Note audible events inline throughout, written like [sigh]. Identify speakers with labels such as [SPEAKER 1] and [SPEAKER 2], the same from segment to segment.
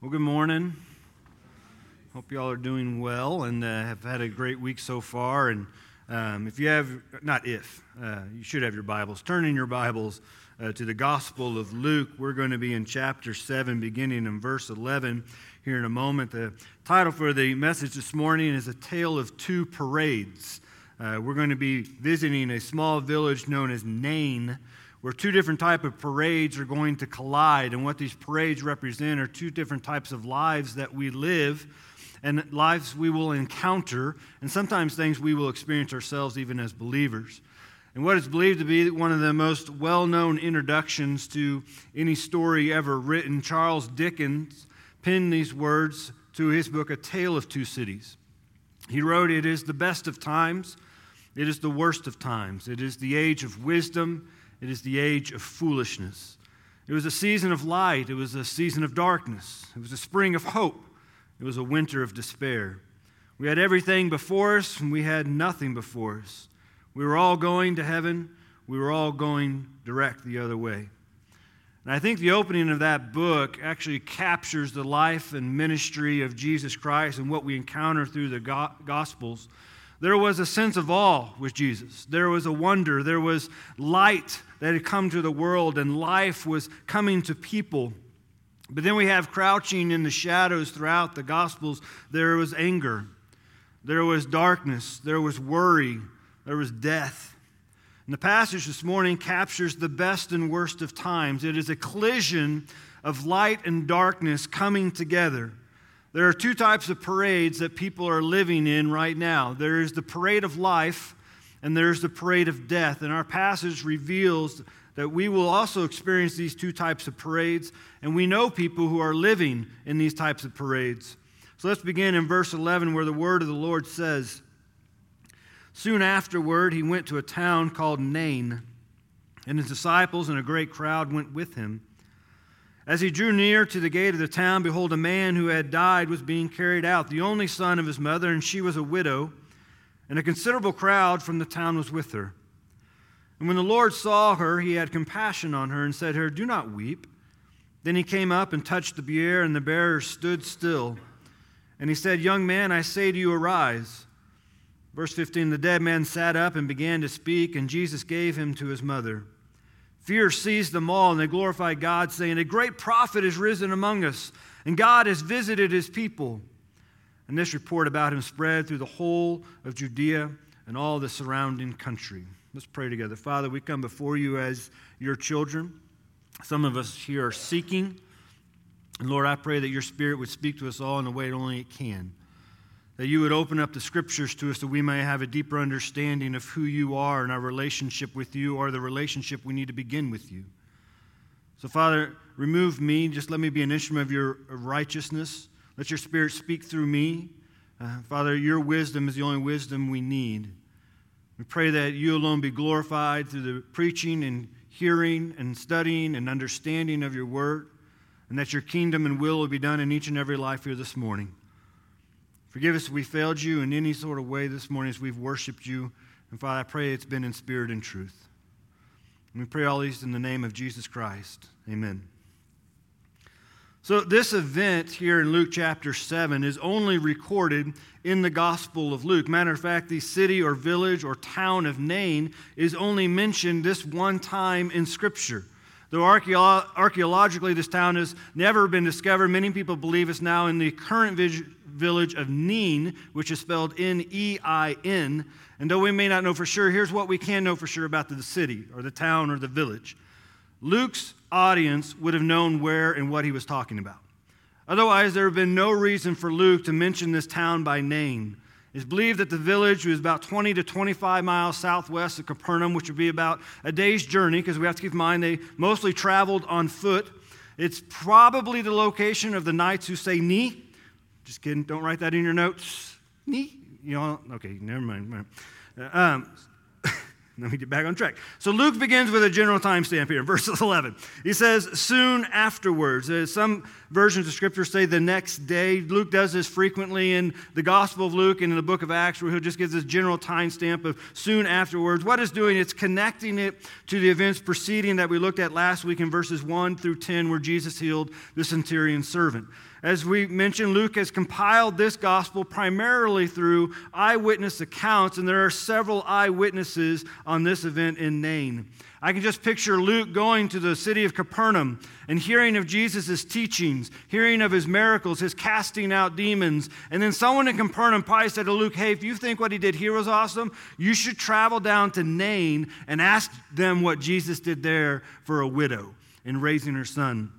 [SPEAKER 1] Well, good morning. Hope you all are doing well and uh, have had a great week so far. And um, if you have, not if, uh, you should have your Bibles. Turn in your Bibles uh, to the Gospel of Luke. We're going to be in chapter 7, beginning in verse 11 here in a moment. The title for the message this morning is A Tale of Two Parades. Uh, we're going to be visiting a small village known as Nain where two different type of parades are going to collide and what these parades represent are two different types of lives that we live and lives we will encounter and sometimes things we will experience ourselves even as believers. And what is believed to be one of the most well-known introductions to any story ever written charles dickens penned these words to his book a tale of two cities. He wrote it is the best of times. It is the worst of times. It is the age of wisdom it is the age of foolishness. It was a season of light. It was a season of darkness. It was a spring of hope. It was a winter of despair. We had everything before us, and we had nothing before us. We were all going to heaven. We were all going direct the other way. And I think the opening of that book actually captures the life and ministry of Jesus Christ and what we encounter through the Gospels there was a sense of awe with Jesus. There was a wonder. There was light that had come to the world, and life was coming to people. But then we have crouching in the shadows throughout the Gospels. There was anger, there was darkness, there was worry, there was death. And the passage this morning captures the best and worst of times. It is a collision of light and darkness coming together. There are two types of parades that people are living in right now there is the parade of life, and there's the parade of death. And our passage reveals that we will also experience these two types of parades, and we know people who are living in these types of parades. So let's begin in verse 11 where the word of the Lord says Soon afterward, he went to a town called Nain, and his disciples and a great crowd went with him. As he drew near to the gate of the town, behold, a man who had died was being carried out, the only son of his mother, and she was a widow, and a considerable crowd from the town was with her. And when the Lord saw her, he had compassion on her and said to her, Do not weep. Then he came up and touched the bier, and the bearer stood still. And he said, Young man, I say to you, arise. Verse 15 The dead man sat up and began to speak, and Jesus gave him to his mother. Fear seized them all, and they glorified God, saying, A great prophet is risen among us, and God has visited his people. And this report about him spread through the whole of Judea and all the surrounding country. Let's pray together. Father, we come before you as your children. Some of us here are seeking. And Lord, I pray that your spirit would speak to us all in the way only it can that you would open up the scriptures to us that we may have a deeper understanding of who you are and our relationship with you or the relationship we need to begin with you. So, Father, remove me. Just let me be an instrument of your righteousness. Let your spirit speak through me. Uh, Father, your wisdom is the only wisdom we need. We pray that you alone be glorified through the preaching and hearing and studying and understanding of your word, and that your kingdom and will will be done in each and every life here this morning. Forgive us if we failed you in any sort of way this morning as we've worshiped you. And Father, I pray it's been in spirit and truth. And we pray all these in the name of Jesus Christ. Amen. So, this event here in Luke chapter 7 is only recorded in the Gospel of Luke. Matter of fact, the city or village or town of Nain is only mentioned this one time in Scripture. Though archaeologically this town has never been discovered, many people believe it's now in the current village of Nein, which is spelled N E I N. And though we may not know for sure, here's what we can know for sure about the city or the town or the village. Luke's audience would have known where and what he was talking about. Otherwise, there would have been no reason for Luke to mention this town by name. It's believed that the village was about 20 to 25 miles southwest of Capernaum, which would be about a day's journey, because we have to keep in mind they mostly traveled on foot. It's probably the location of the knights who say Ni, just kidding. Don't write that in your notes. Neat. You know, okay, never mind. Um, [laughs] Let me get back on track. So Luke begins with a general timestamp here, verse [laughs] 11. He says, soon afterwards. Uh, some versions of Scripture say the next day. Luke does this frequently in the Gospel of Luke and in the book of Acts, where he'll just give this general timestamp of soon afterwards. What it's doing, it's connecting it to the events preceding that we looked at last week in verses 1 through 10, where Jesus healed the centurion servant. As we mentioned, Luke has compiled this gospel primarily through eyewitness accounts, and there are several eyewitnesses on this event in Nain. I can just picture Luke going to the city of Capernaum and hearing of Jesus' teachings, hearing of his miracles, his casting out demons. And then someone in Capernaum probably said to Luke, Hey, if you think what he did here was awesome, you should travel down to Nain and ask them what Jesus did there for a widow in raising her son.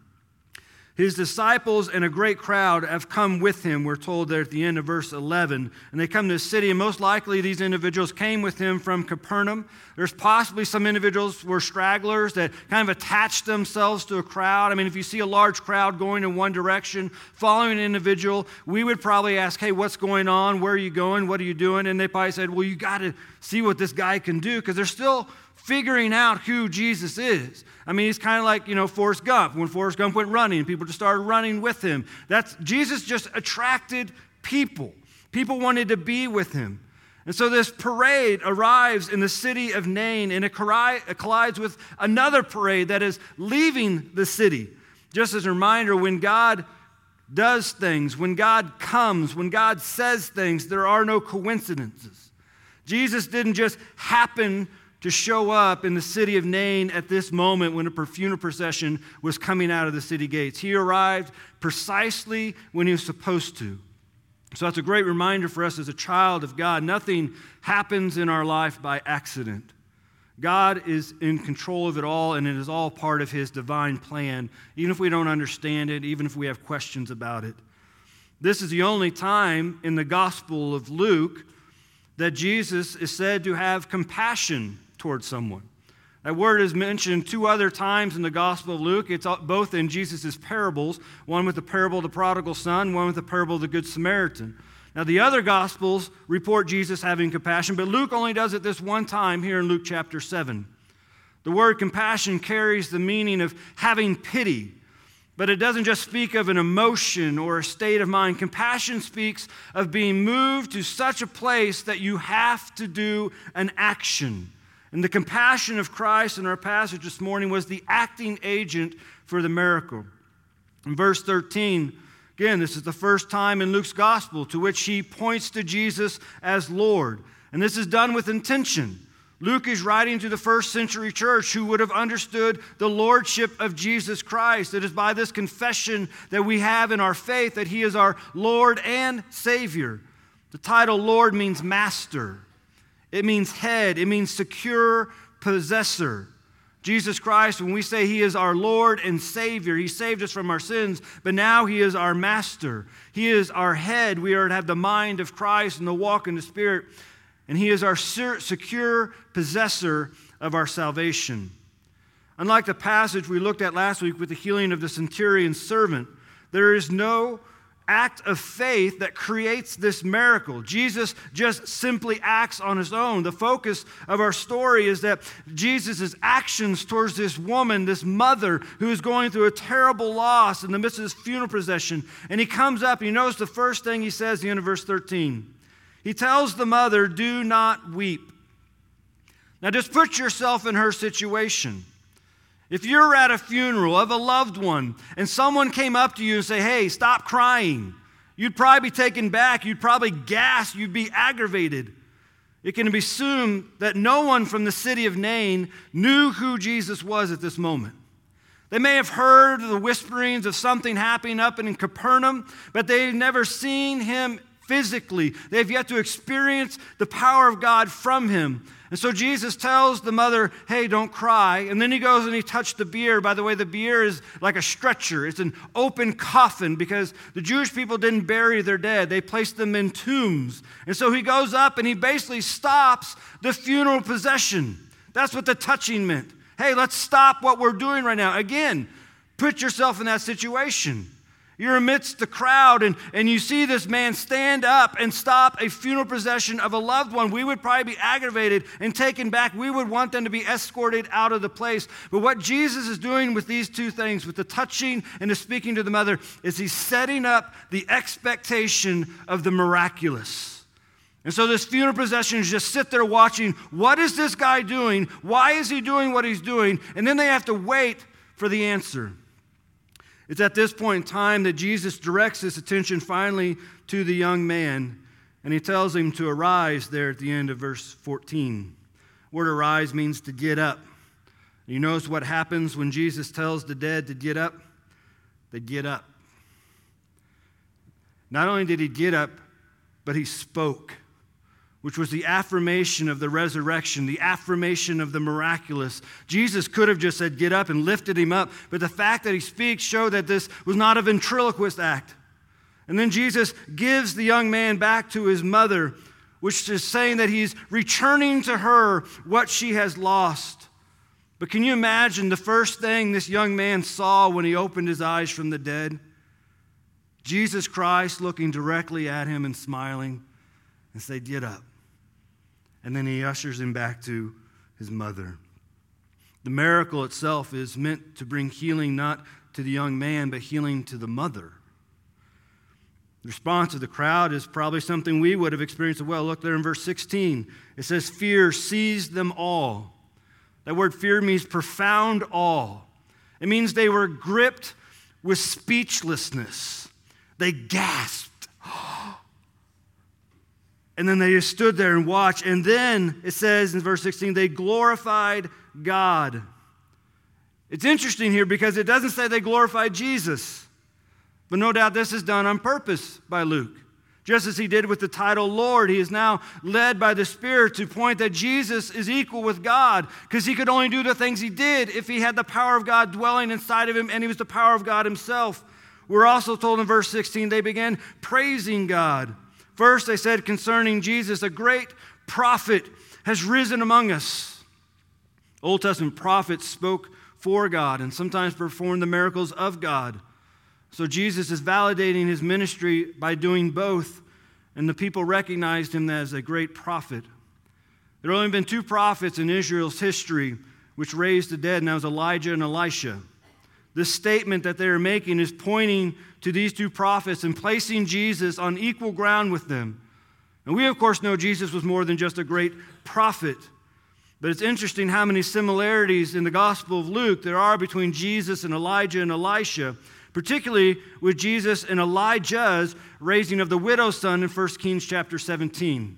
[SPEAKER 1] His disciples and a great crowd have come with him, we're told there at the end of verse 11. And they come to the city, and most likely these individuals came with him from Capernaum. There's possibly some individuals were stragglers that kind of attached themselves to a crowd. I mean, if you see a large crowd going in one direction, following an individual, we would probably ask, Hey, what's going on? Where are you going? What are you doing? And they probably said, Well, you got to see what this guy can do because they're still figuring out who Jesus is. I mean, he's kind of like, you know, Forrest Gump. When Forrest Gump went running, people just started running with him. That's Jesus just attracted people. People wanted to be with him. And so this parade arrives in the city of Nain and it collides with another parade that is leaving the city. Just as a reminder, when God does things, when God comes, when God says things, there are no coincidences. Jesus didn't just happen to show up in the city of Nain at this moment when a funeral procession was coming out of the city gates. He arrived precisely when he was supposed to. So that's a great reminder for us as a child of God. Nothing happens in our life by accident. God is in control of it all, and it is all part of His divine plan, even if we don't understand it, even if we have questions about it. This is the only time in the Gospel of Luke that Jesus is said to have compassion towards someone. That word is mentioned two other times in the Gospel of Luke. It's both in Jesus' parables, one with the parable of the prodigal son, one with the parable of the Good Samaritan. Now, the other Gospels report Jesus having compassion, but Luke only does it this one time here in Luke chapter 7. The word compassion carries the meaning of having pity, but it doesn't just speak of an emotion or a state of mind. Compassion speaks of being moved to such a place that you have to do an action. And the compassion of Christ in our passage this morning was the acting agent for the miracle. In verse 13, again, this is the first time in Luke's gospel to which he points to Jesus as Lord. And this is done with intention. Luke is writing to the first century church who would have understood the lordship of Jesus Christ. It is by this confession that we have in our faith that he is our Lord and Savior. The title Lord means master. It means head, it means secure possessor. Jesus Christ, when we say He is our Lord and Savior, He saved us from our sins, but now He is our Master. He is our head. We are to have the mind of Christ and the walk in the Spirit, and He is our secure possessor of our salvation. Unlike the passage we looked at last week with the healing of the centurion's servant, there is no act of faith that creates this miracle. Jesus just simply acts on his own. The focus of our story is that Jesus' actions towards this woman, this mother who is going through a terrible loss in the midst of this funeral procession, and he comes up, and you notice the first thing he says, of verse 13. He tells the mother, Do not weep. Now just put yourself in her situation. If you're at a funeral of a loved one and someone came up to you and say, "Hey, stop crying." You'd probably be taken back, you'd probably gasp, you'd be aggravated. It can be assumed that no one from the city of Nain knew who Jesus was at this moment. They may have heard the whisperings of something happening up in Capernaum, but they've never seen him physically. They've yet to experience the power of God from him. And so Jesus tells the mother, hey, don't cry. And then he goes and he touched the bier. By the way, the bier is like a stretcher, it's an open coffin because the Jewish people didn't bury their dead, they placed them in tombs. And so he goes up and he basically stops the funeral procession. That's what the touching meant. Hey, let's stop what we're doing right now. Again, put yourself in that situation. You're amidst the crowd, and, and you see this man stand up and stop a funeral procession of a loved one. We would probably be aggravated and taken back. We would want them to be escorted out of the place. But what Jesus is doing with these two things, with the touching and the speaking to the mother, is he's setting up the expectation of the miraculous. And so this funeral procession is just sit there watching. What is this guy doing? Why is he doing what he's doing? And then they have to wait for the answer. It's at this point in time that Jesus directs his attention finally to the young man, and he tells him to arise there at the end of verse 14. Word arise means to get up. You notice what happens when Jesus tells the dead to get up? They get up. Not only did he get up, but he spoke which was the affirmation of the resurrection, the affirmation of the miraculous. Jesus could have just said, Get up and lifted him up, but the fact that he speaks showed that this was not a ventriloquist act. And then Jesus gives the young man back to his mother, which is saying that he's returning to her what she has lost. But can you imagine the first thing this young man saw when he opened his eyes from the dead? Jesus Christ looking directly at him and smiling and say, Get up and then he ushers him back to his mother. The miracle itself is meant to bring healing not to the young man, but healing to the mother. The response of the crowd is probably something we would have experienced well. Look there in verse 16. It says, Fear seized them all. That word fear means profound awe. It means they were gripped with speechlessness. They gasped. [gasps] Oh, And then they just stood there and watched. And then it says in verse 16, they glorified God. It's interesting here because it doesn't say they glorified Jesus. But no doubt this is done on purpose by Luke. Just as he did with the title Lord, he is now led by the Spirit to point that Jesus is equal with God because he could only do the things he did if he had the power of God dwelling inside of him and he was the power of God himself. We're also told in verse 16 they began praising God. First, they said concerning Jesus, a great prophet has risen among us. Old Testament prophets spoke for God and sometimes performed the miracles of God. So Jesus is validating his ministry by doing both, and the people recognized him as a great prophet. There have only been two prophets in Israel's history which raised the dead, and that was Elijah and Elisha. This statement that they are making is pointing to these two prophets and placing Jesus on equal ground with them. And we, of course, know Jesus was more than just a great prophet. But it's interesting how many similarities in the Gospel of Luke there are between Jesus and Elijah and Elisha, particularly with Jesus and Elijah's raising of the widow's son in 1 Kings chapter 17.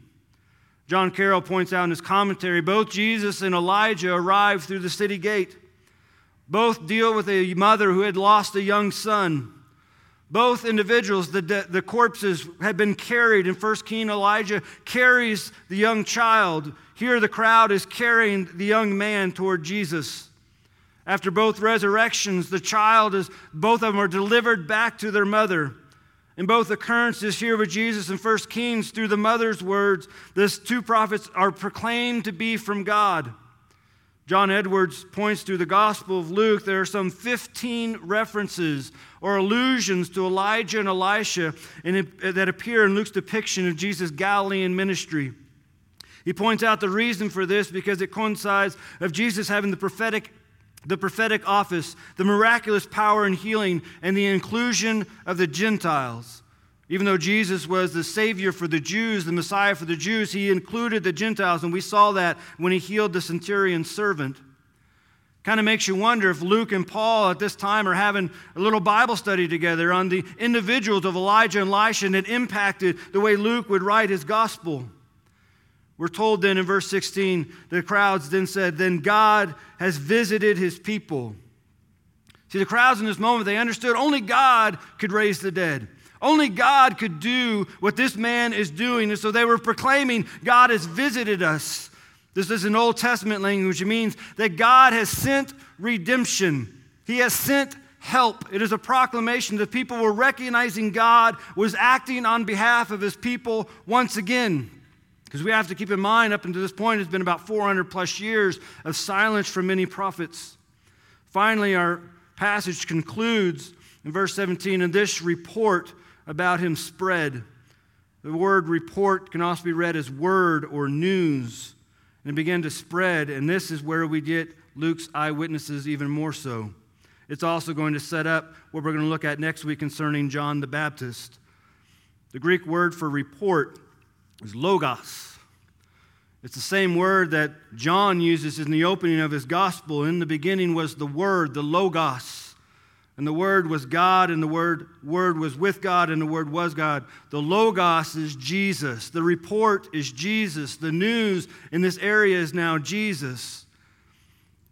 [SPEAKER 1] John Carroll points out in his commentary both Jesus and Elijah arrived through the city gate. Both deal with a mother who had lost a young son. Both individuals, the, the corpses had been carried. In 1 King, Elijah carries the young child. Here, the crowd is carrying the young man toward Jesus. After both resurrections, the child is, both of them are delivered back to their mother. In both occurrences here with Jesus and 1 Kings, through the mother's words, these two prophets are proclaimed to be from God. John Edwards points to the Gospel of Luke. There are some 15 references or allusions to Elijah and Elisha that appear in Luke's depiction of Jesus' Galilean ministry. He points out the reason for this because it coincides of Jesus having the prophetic the prophetic office, the miraculous power and healing, and the inclusion of the Gentiles. Even though Jesus was the Savior for the Jews, the Messiah for the Jews, he included the Gentiles, and we saw that when he healed the centurion's servant. Kind of makes you wonder if Luke and Paul at this time are having a little Bible study together on the individuals of Elijah and Elisha and it impacted the way Luke would write his gospel. We're told then in verse 16, the crowds then said, Then God has visited his people. See, the crowds in this moment, they understood only God could raise the dead. Only God could do what this man is doing. And so they were proclaiming, God has visited us. This is an Old Testament language. It means that God has sent redemption, He has sent help. It is a proclamation that people were recognizing God was acting on behalf of His people once again. Because we have to keep in mind, up until this point, it's been about 400 plus years of silence from many prophets. Finally, our passage concludes in verse 17, and this report about him spread. The word report can also be read as word or news, and it began to spread. And this is where we get Luke's eyewitnesses even more so. It's also going to set up what we're going to look at next week concerning John the Baptist. The Greek word for report is logos. It's the same word that John uses in the opening of his gospel. In the beginning was the Word, the Logos. And the Word was God, and the Word, word was with God, and the Word was God. The Logos is Jesus. The report is Jesus. The news in this area is now Jesus.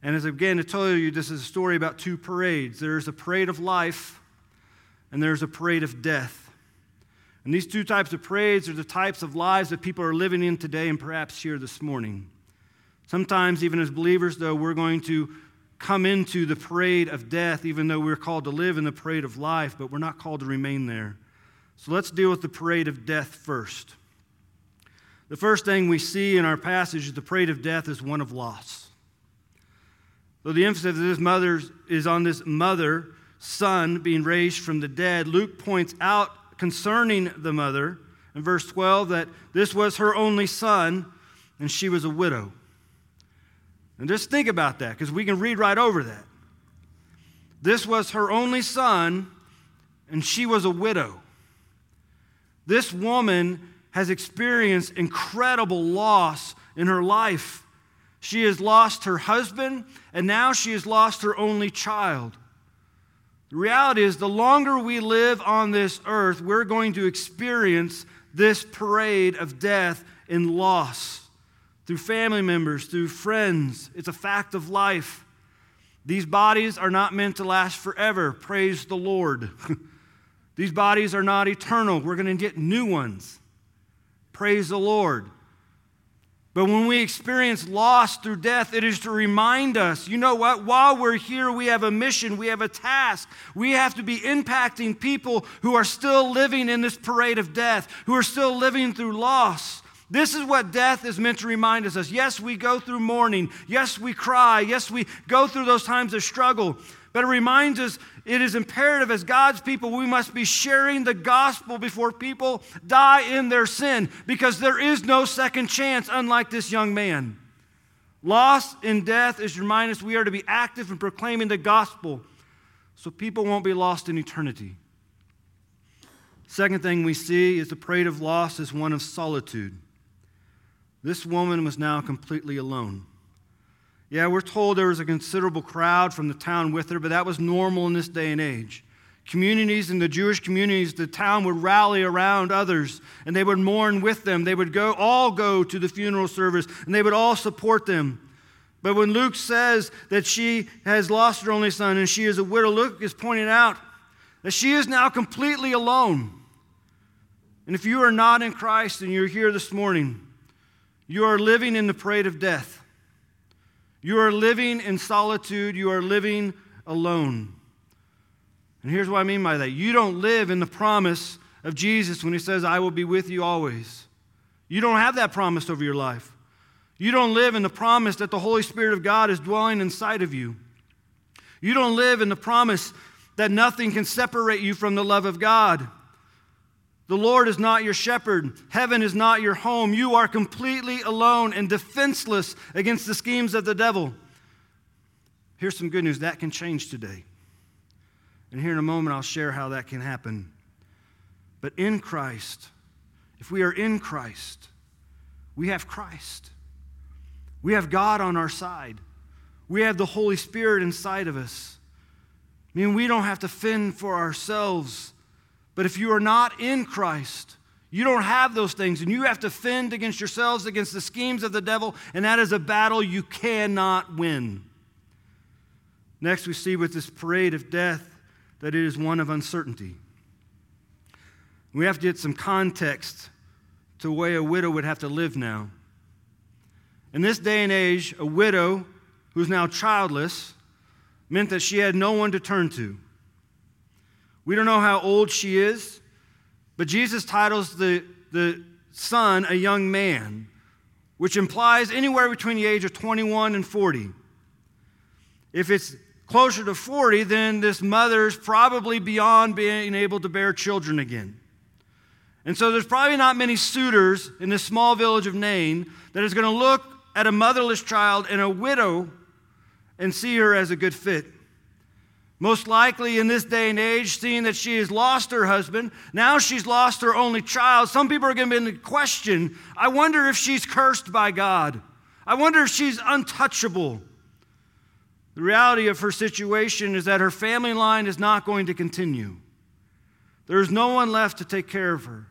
[SPEAKER 1] And as again, to tell you, this is a story about two parades there's a parade of life, and there's a parade of death. And these two types of parades are the types of lives that people are living in today and perhaps here this morning. Sometimes, even as believers, though, we're going to come into the parade of death, even though we're called to live in the parade of life, but we're not called to remain there. So let's deal with the parade of death first. The first thing we see in our passage is the parade of death is one of loss. Though the emphasis of this mother is on this mother, son being raised from the dead, Luke points out concerning the mother in verse 12 that this was her only son and she was a widow. And just think about that because we can read right over that. This was her only son and she was a widow. This woman has experienced incredible loss in her life. She has lost her husband, and now she has lost her only child. The reality is, the longer we live on this earth, we're going to experience this parade of death and loss through family members, through friends. It's a fact of life. These bodies are not meant to last forever. Praise the Lord. [laughs] These bodies are not eternal. We're going to get new ones. Praise the Lord. But when we experience loss through death, it is to remind us you know what? While we're here, we have a mission, we have a task. We have to be impacting people who are still living in this parade of death, who are still living through loss. This is what death is meant to remind us. Yes, we go through mourning. Yes, we cry. Yes, we go through those times of struggle. But it reminds us it is imperative as God's people, we must be sharing the gospel before people die in their sin because there is no second chance, unlike this young man. Loss in death is remind us we are to be active in proclaiming the gospel so people won't be lost in eternity. Second thing we see is the parade of loss is one of solitude. This woman was now completely alone. Yeah, we're told there was a considerable crowd from the town with her, but that was normal in this day and age. Communities in the Jewish communities, the town would rally around others and they would mourn with them. They would go all go to the funeral service and they would all support them. But when Luke says that she has lost her only son and she is a widow, Luke is pointing out that she is now completely alone. And if you are not in Christ and you're here this morning, you are living in the parade of death. You are living in solitude, you are living alone. And here's what I mean by that you don't live in the promise of Jesus when he says, I will be with you always. You don't have that promise over your life. You don't live in the promise that the Holy Spirit of God is dwelling inside of you. You don't live in the promise that nothing can separate you from the love of God. The Lord is not your shepherd. Heaven is not your home. You are completely alone and defenseless against the schemes of the devil. Here's some good news that can change today. And here in a moment, I'll share how that can happen. But in Christ, if we are in Christ, we have Christ. We have God on our side. We have the Holy Spirit inside of us. I mean, we don't have to fend for ourselves but if you are not in Christ, you don't have those things, and you have to fend against yourselves, against the schemes of the devil, and that is a battle you cannot win. Next, we see with this parade of death that it is one of uncertainty. We have to get some context to the way a widow would have to live now. In this day and age, a widow who's now childless meant that she had no one to turn to. We don't know how old she is, but Jesus titles the, the son a young man, which implies anywhere between the age of 21 and 40. If it's closer to 40, then this mother's probably beyond being able to bear children again. And so there's probably not many suitors in this small village of Nain that is going to look at a motherless child and a widow and see her as a good fit. Most likely in this day and age, seeing that she has lost her husband, now she's lost her only child. Some people are going to be in the question I wonder if she's cursed by God. I wonder if she's untouchable. The reality of her situation is that her family line is not going to continue. There is no one left to take care of her.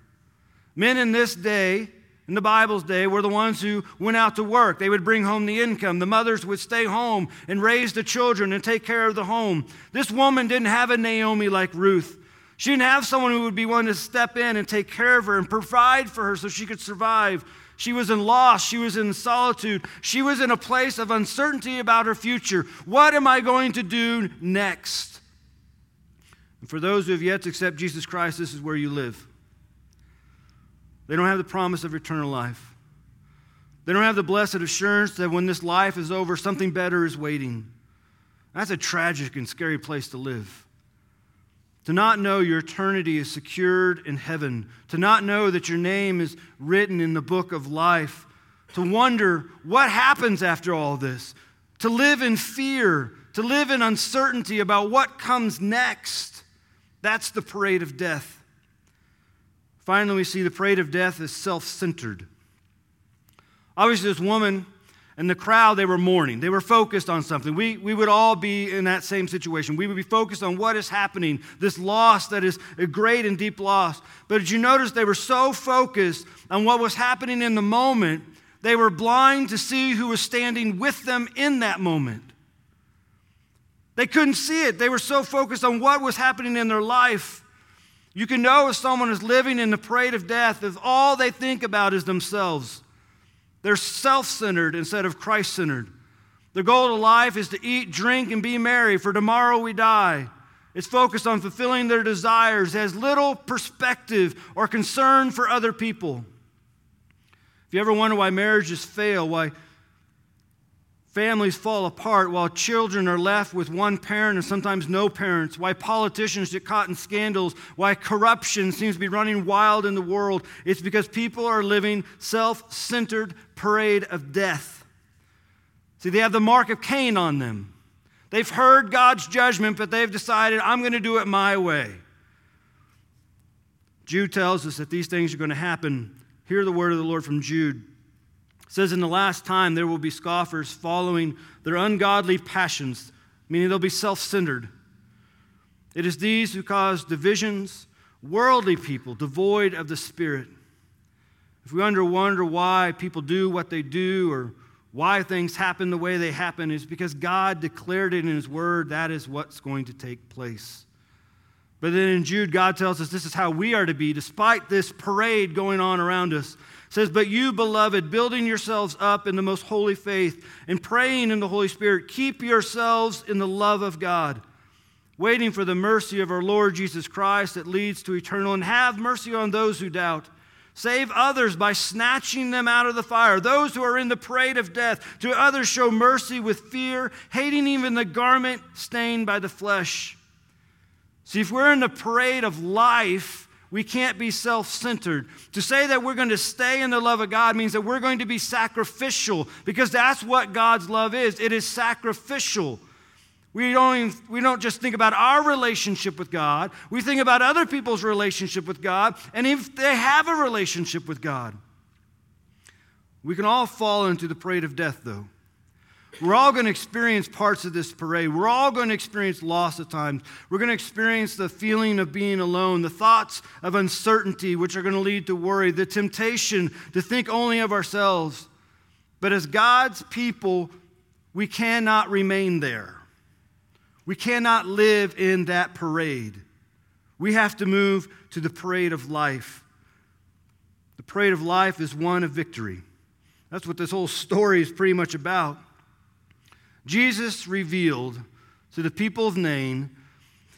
[SPEAKER 1] Men in this day in the Bible's day were the ones who went out to work. They would bring home the income. The mothers would stay home and raise the children and take care of the home. This woman didn't have a Naomi like Ruth. She didn't have someone who would be willing to step in and take care of her and provide for her so she could survive. She was in loss. She was in solitude. She was in a place of uncertainty about her future. What am I going to do next? And for those who have yet to accept Jesus Christ, this is where you live. They don't have the promise of eternal life. They don't have the blessed assurance that when this life is over, something better is waiting. That's a tragic and scary place to live. To not know your eternity is secured in heaven, to not know that your name is written in the book of life, to wonder what happens after all this, to live in fear, to live in uncertainty about what comes next. That's the parade of death. Finally, we see the parade of death is self centered. Obviously, this woman and the crowd, they were mourning. They were focused on something. We, we would all be in that same situation. We would be focused on what is happening, this loss that is a great and deep loss. But did you notice they were so focused on what was happening in the moment, they were blind to see who was standing with them in that moment. They couldn't see it. They were so focused on what was happening in their life you can know if someone is living in the parade of death if all they think about is themselves. They're self centered instead of Christ centered. Their goal of life is to eat, drink, and be merry, for tomorrow we die. It's focused on fulfilling their desires, it has little perspective or concern for other people. If you ever wonder why marriages fail, why Families fall apart while children are left with one parent and sometimes no parents. Why politicians get caught in scandals. Why corruption seems to be running wild in the world. It's because people are living self centered parade of death. See, they have the mark of Cain on them. They've heard God's judgment, but they've decided, I'm going to do it my way. Jude tells us that these things are going to happen. Hear the word of the Lord from Jude. It says, In the last time, there will be scoffers following their ungodly passions, meaning they'll be self centered. It is these who cause divisions, worldly people, devoid of the Spirit. If we wonder, why people do what they do or why things happen the way they happen, is because God declared it in His Word that is what's going to take place. But then in Jude, God tells us this is how we are to be, despite this parade going on around us says, But you, beloved, building yourselves up in the most holy faith and praying in the Holy Spirit, keep yourselves in the love of God, waiting for the mercy of our Lord Jesus Christ that leads to eternal, and have mercy on those who doubt. Save others by snatching them out of the fire. Those who are in the parade of death. To others, show mercy with fear, hating even the garment stained by the flesh. See, if we're in the parade of life, we can't be self centered. To say that we're going to stay in the love of God means that we're going to be sacrificial because that's what God's love is it is sacrificial. We don't, even, we don't just think about our relationship with God, we think about other people's relationship with God, and if they have a relationship with God. We can all fall into the parade of death, though. We're all going to experience parts of this parade. We're all going to experience loss at times. We're going to experience the feeling of being alone, the thoughts of uncertainty, which are going to lead to worry, the temptation to think only of ourselves. But as God's people, we cannot remain there. We cannot live in that parade. We have to move to the parade of life. The parade of life is one of victory. That's what this whole story is pretty much about. Jesus revealed to the people of Nain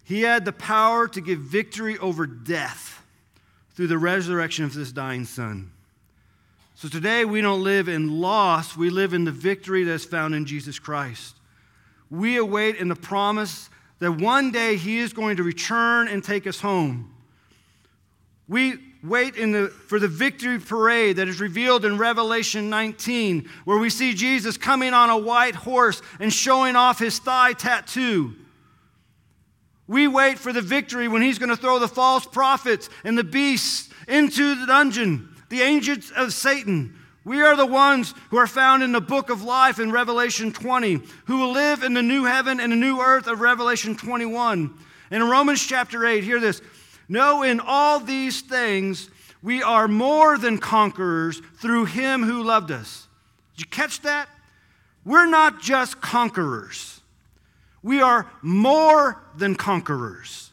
[SPEAKER 1] he had the power to give victory over death through the resurrection of this dying son. So today we don't live in loss, we live in the victory that's found in Jesus Christ. we await in the promise that one day He is going to return and take us home. We wait the, for the victory parade that is revealed in Revelation 19, where we see Jesus coming on a white horse and showing off his thigh tattoo. We wait for the victory when he's going to throw the false prophets and the beasts into the dungeon, the agents of Satan. We are the ones who are found in the book of life in Revelation 20, who will live in the new heaven and the new earth of Revelation 21. And in Romans chapter 8, hear this. No, in all these things, we are more than conquerors through him who loved us. Did you catch that? We're not just conquerors, we are more than conquerors.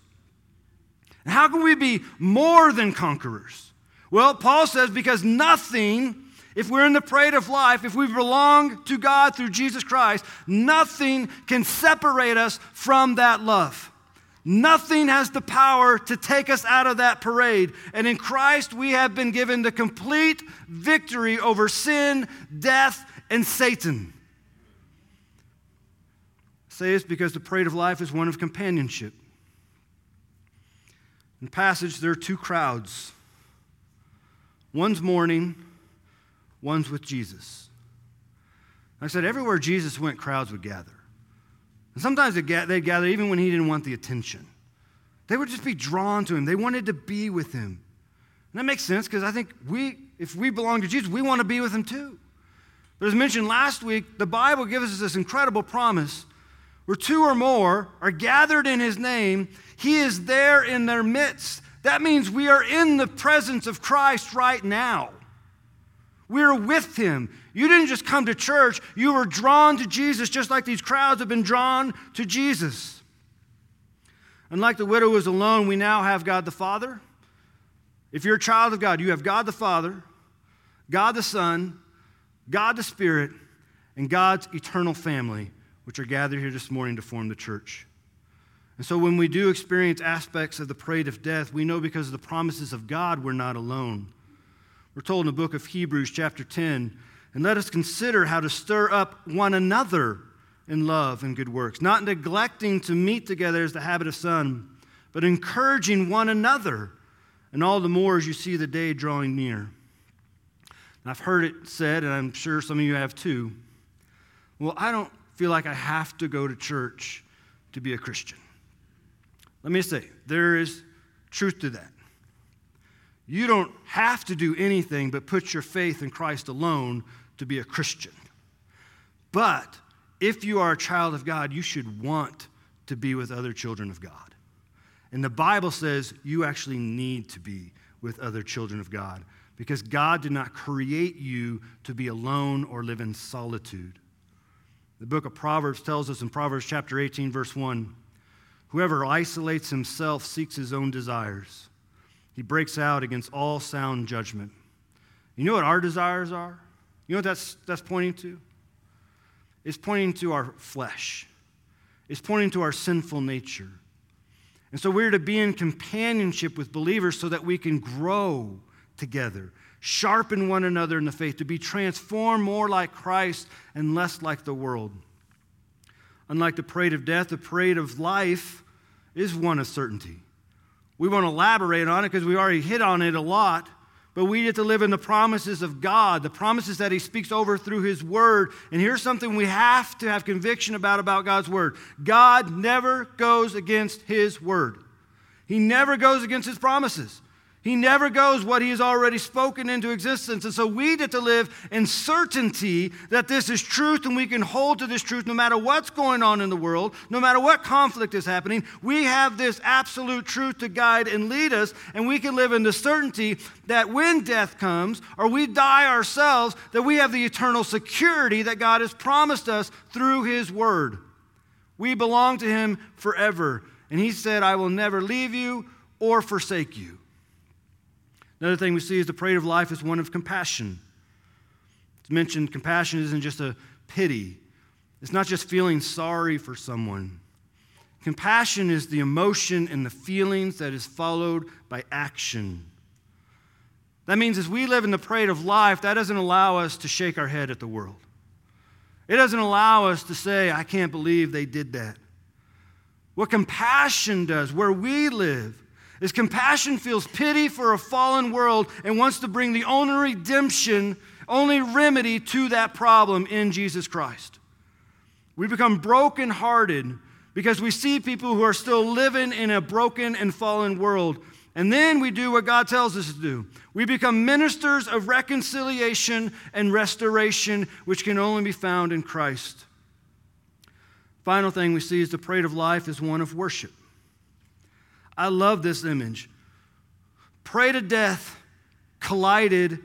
[SPEAKER 1] How can we be more than conquerors? Well, Paul says, because nothing, if we're in the parade of life, if we belong to God through Jesus Christ, nothing can separate us from that love. Nothing has the power to take us out of that parade. And in Christ, we have been given the complete victory over sin, death, and Satan. I say this because the parade of life is one of companionship. In the passage, there are two crowds one's mourning, one's with Jesus. I said, everywhere Jesus went, crowds would gather. And sometimes they'd gather even when he didn't want the attention. They would just be drawn to him. They wanted to be with him. And that makes sense because I think we, if we belong to Jesus, we want to be with him too. But as mentioned last week, the Bible gives us this incredible promise where two or more are gathered in his name, he is there in their midst. That means we are in the presence of Christ right now. We're with him. You didn't just come to church, you were drawn to Jesus just like these crowds have been drawn to Jesus. Unlike the widow who was alone, we now have God the Father. If you're a child of God, you have God the Father, God the Son, God the Spirit, and God's eternal family, which are gathered here this morning to form the church. And so when we do experience aspects of the parade of death, we know because of the promises of God, we're not alone. We're told in the book of Hebrews, chapter 10, and let us consider how to stir up one another in love and good works, not neglecting to meet together as the habit of some, but encouraging one another, and all the more as you see the day drawing near. And I've heard it said, and I'm sure some of you have too. Well, I don't feel like I have to go to church to be a Christian. Let me say, there is truth to that. You don't have to do anything but put your faith in Christ alone to be a Christian. But if you are a child of God, you should want to be with other children of God. And the Bible says you actually need to be with other children of God because God did not create you to be alone or live in solitude. The book of Proverbs tells us in Proverbs chapter 18, verse 1 whoever isolates himself seeks his own desires. He breaks out against all sound judgment. You know what our desires are? You know what that's, that's pointing to? It's pointing to our flesh, it's pointing to our sinful nature. And so we're to be in companionship with believers so that we can grow together, sharpen one another in the faith, to be transformed more like Christ and less like the world. Unlike the parade of death, the parade of life is one of certainty. We won't elaborate on it because we already hit on it a lot. But we get to live in the promises of God, the promises that He speaks over through His Word. And here's something we have to have conviction about about God's Word God never goes against His Word, He never goes against His promises. He never goes what he has already spoken into existence. And so we get to live in certainty that this is truth and we can hold to this truth no matter what's going on in the world, no matter what conflict is happening. We have this absolute truth to guide and lead us, and we can live in the certainty that when death comes or we die ourselves, that we have the eternal security that God has promised us through his word. We belong to him forever. And he said, I will never leave you or forsake you. Another thing we see is the parade of life is one of compassion. It's mentioned compassion isn't just a pity, it's not just feeling sorry for someone. Compassion is the emotion and the feelings that is followed by action. That means as we live in the parade of life, that doesn't allow us to shake our head at the world. It doesn't allow us to say, I can't believe they did that. What compassion does, where we live, is compassion feels pity for a fallen world and wants to bring the only redemption, only remedy to that problem in Jesus Christ. We become brokenhearted because we see people who are still living in a broken and fallen world. And then we do what God tells us to do. We become ministers of reconciliation and restoration, which can only be found in Christ. Final thing we see is the parade of life is one of worship. I love this image. Parade to death collided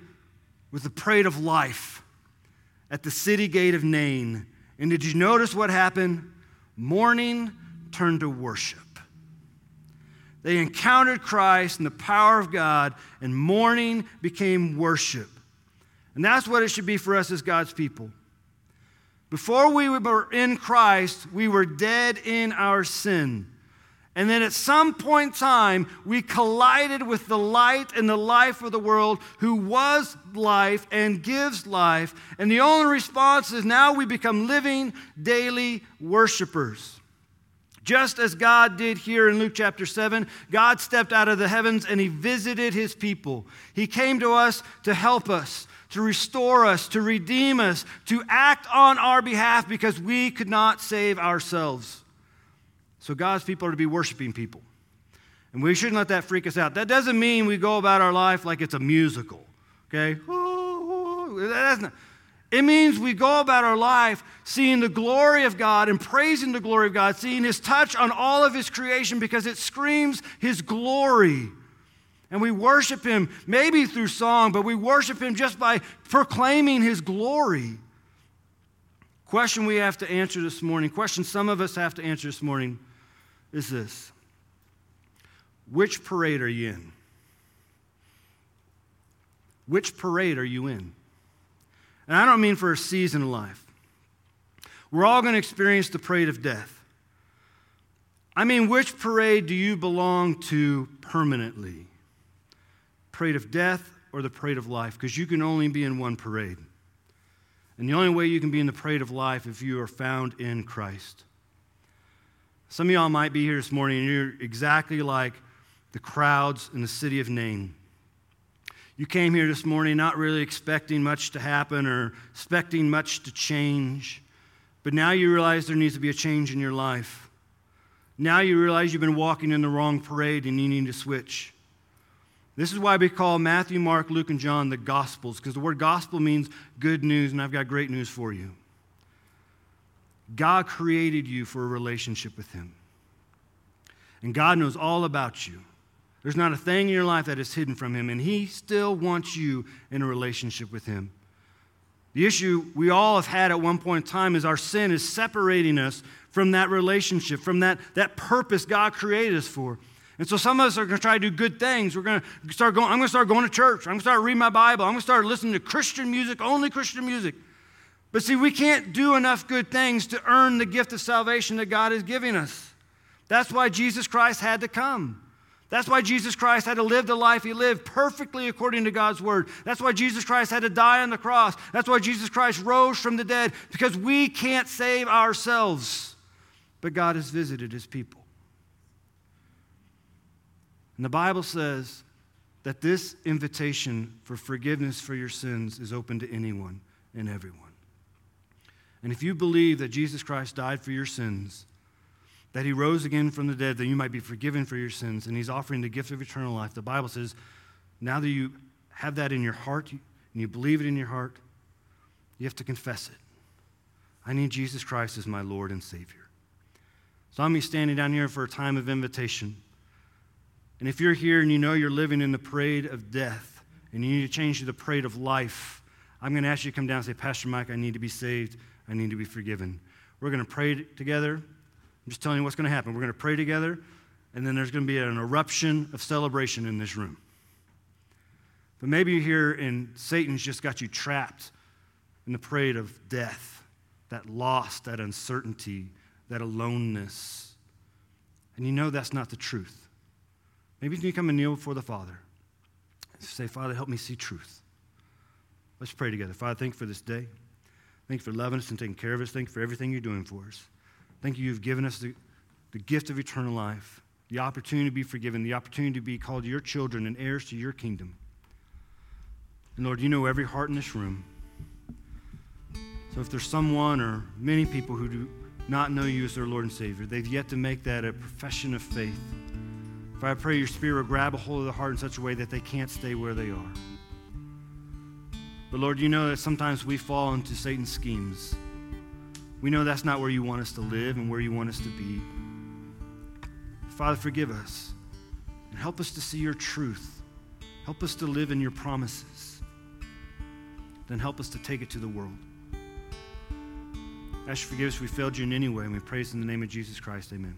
[SPEAKER 1] with the parade of life at the city gate of Nain. And did you notice what happened? Mourning turned to worship. They encountered Christ and the power of God, and mourning became worship. And that's what it should be for us as God's people. Before we were in Christ, we were dead in our sin. And then at some point in time, we collided with the light and the life of the world who was life and gives life. And the only response is now we become living, daily worshipers. Just as God did here in Luke chapter 7, God stepped out of the heavens and he visited his people. He came to us to help us, to restore us, to redeem us, to act on our behalf because we could not save ourselves. So God's people are to be worshiping people. And we shouldn't let that freak us out. That doesn't mean we go about our life like it's a musical, okay? Not, it means we go about our life seeing the glory of God and praising the glory of God, seeing His touch on all of His creation because it screams His glory. And we worship Him maybe through song, but we worship Him just by proclaiming His glory. Question we have to answer this morning, question some of us have to answer this morning is this Which parade are you in? Which parade are you in? And I don't mean for a season of life. We're all going to experience the parade of death. I mean, which parade do you belong to permanently? Parade of death or the parade of life? Because you can only be in one parade. And the only way you can be in the parade of life if you are found in Christ. Some of y'all might be here this morning and you're exactly like the crowds in the city of Nain. You came here this morning not really expecting much to happen or expecting much to change, but now you realize there needs to be a change in your life. Now you realize you've been walking in the wrong parade and you need to switch. This is why we call Matthew, Mark, Luke, and John the Gospels, because the word gospel means good news, and I've got great news for you. God created you for a relationship with Him. And God knows all about you. There's not a thing in your life that is hidden from Him, and He still wants you in a relationship with Him. The issue we all have had at one point in time is our sin is separating us from that relationship, from that, that purpose God created us for. And so some of us are going to try to do good things. We're going to start going, I'm going to start going to church. I'm going to start reading my Bible. I'm going to start listening to Christian music, only Christian music. But see, we can't do enough good things to earn the gift of salvation that God is giving us. That's why Jesus Christ had to come. That's why Jesus Christ had to live the life he lived perfectly according to God's word. That's why Jesus Christ had to die on the cross. That's why Jesus Christ rose from the dead, because we can't save ourselves. But God has visited his people. And the Bible says that this invitation for forgiveness for your sins is open to anyone and everyone. And if you believe that Jesus Christ died for your sins, that he rose again from the dead, that you might be forgiven for your sins, and he's offering the gift of eternal life, the Bible says, now that you have that in your heart and you believe it in your heart, you have to confess it. I need Jesus Christ as my Lord and Savior. So I'm standing down here for a time of invitation. And if you're here and you know you're living in the parade of death and you need to change to the parade of life, I'm going to ask you to come down and say, Pastor Mike, I need to be saved. I need to be forgiven. We're going to pray together. I'm just telling you what's going to happen. We're going to pray together, and then there's going to be an eruption of celebration in this room. But maybe you're here and Satan's just got you trapped in the parade of death, that loss, that uncertainty, that aloneness. And you know that's not the truth. Maybe you come and kneel before the Father. Say, Father, help me see truth. Let's pray together. Father, thank you for this day. Thank you for loving us and taking care of us. Thank you for everything you're doing for us. Thank you, you've given us the, the gift of eternal life, the opportunity to be forgiven, the opportunity to be called your children and heirs to your kingdom. And Lord, you know every heart in this room. So if there's someone or many people who do not know you as their Lord and Savior, they've yet to make that a profession of faith. For I pray your Spirit will grab a hold of the heart in such a way that they can't stay where they are. But Lord, you know that sometimes we fall into Satan's schemes. We know that's not where you want us to live and where you want us to be. Father, forgive us and help us to see your truth. Help us to live in your promises. Then help us to take it to the world. Ask you forgive us we failed you in any way, and we praise in the name of Jesus Christ. Amen.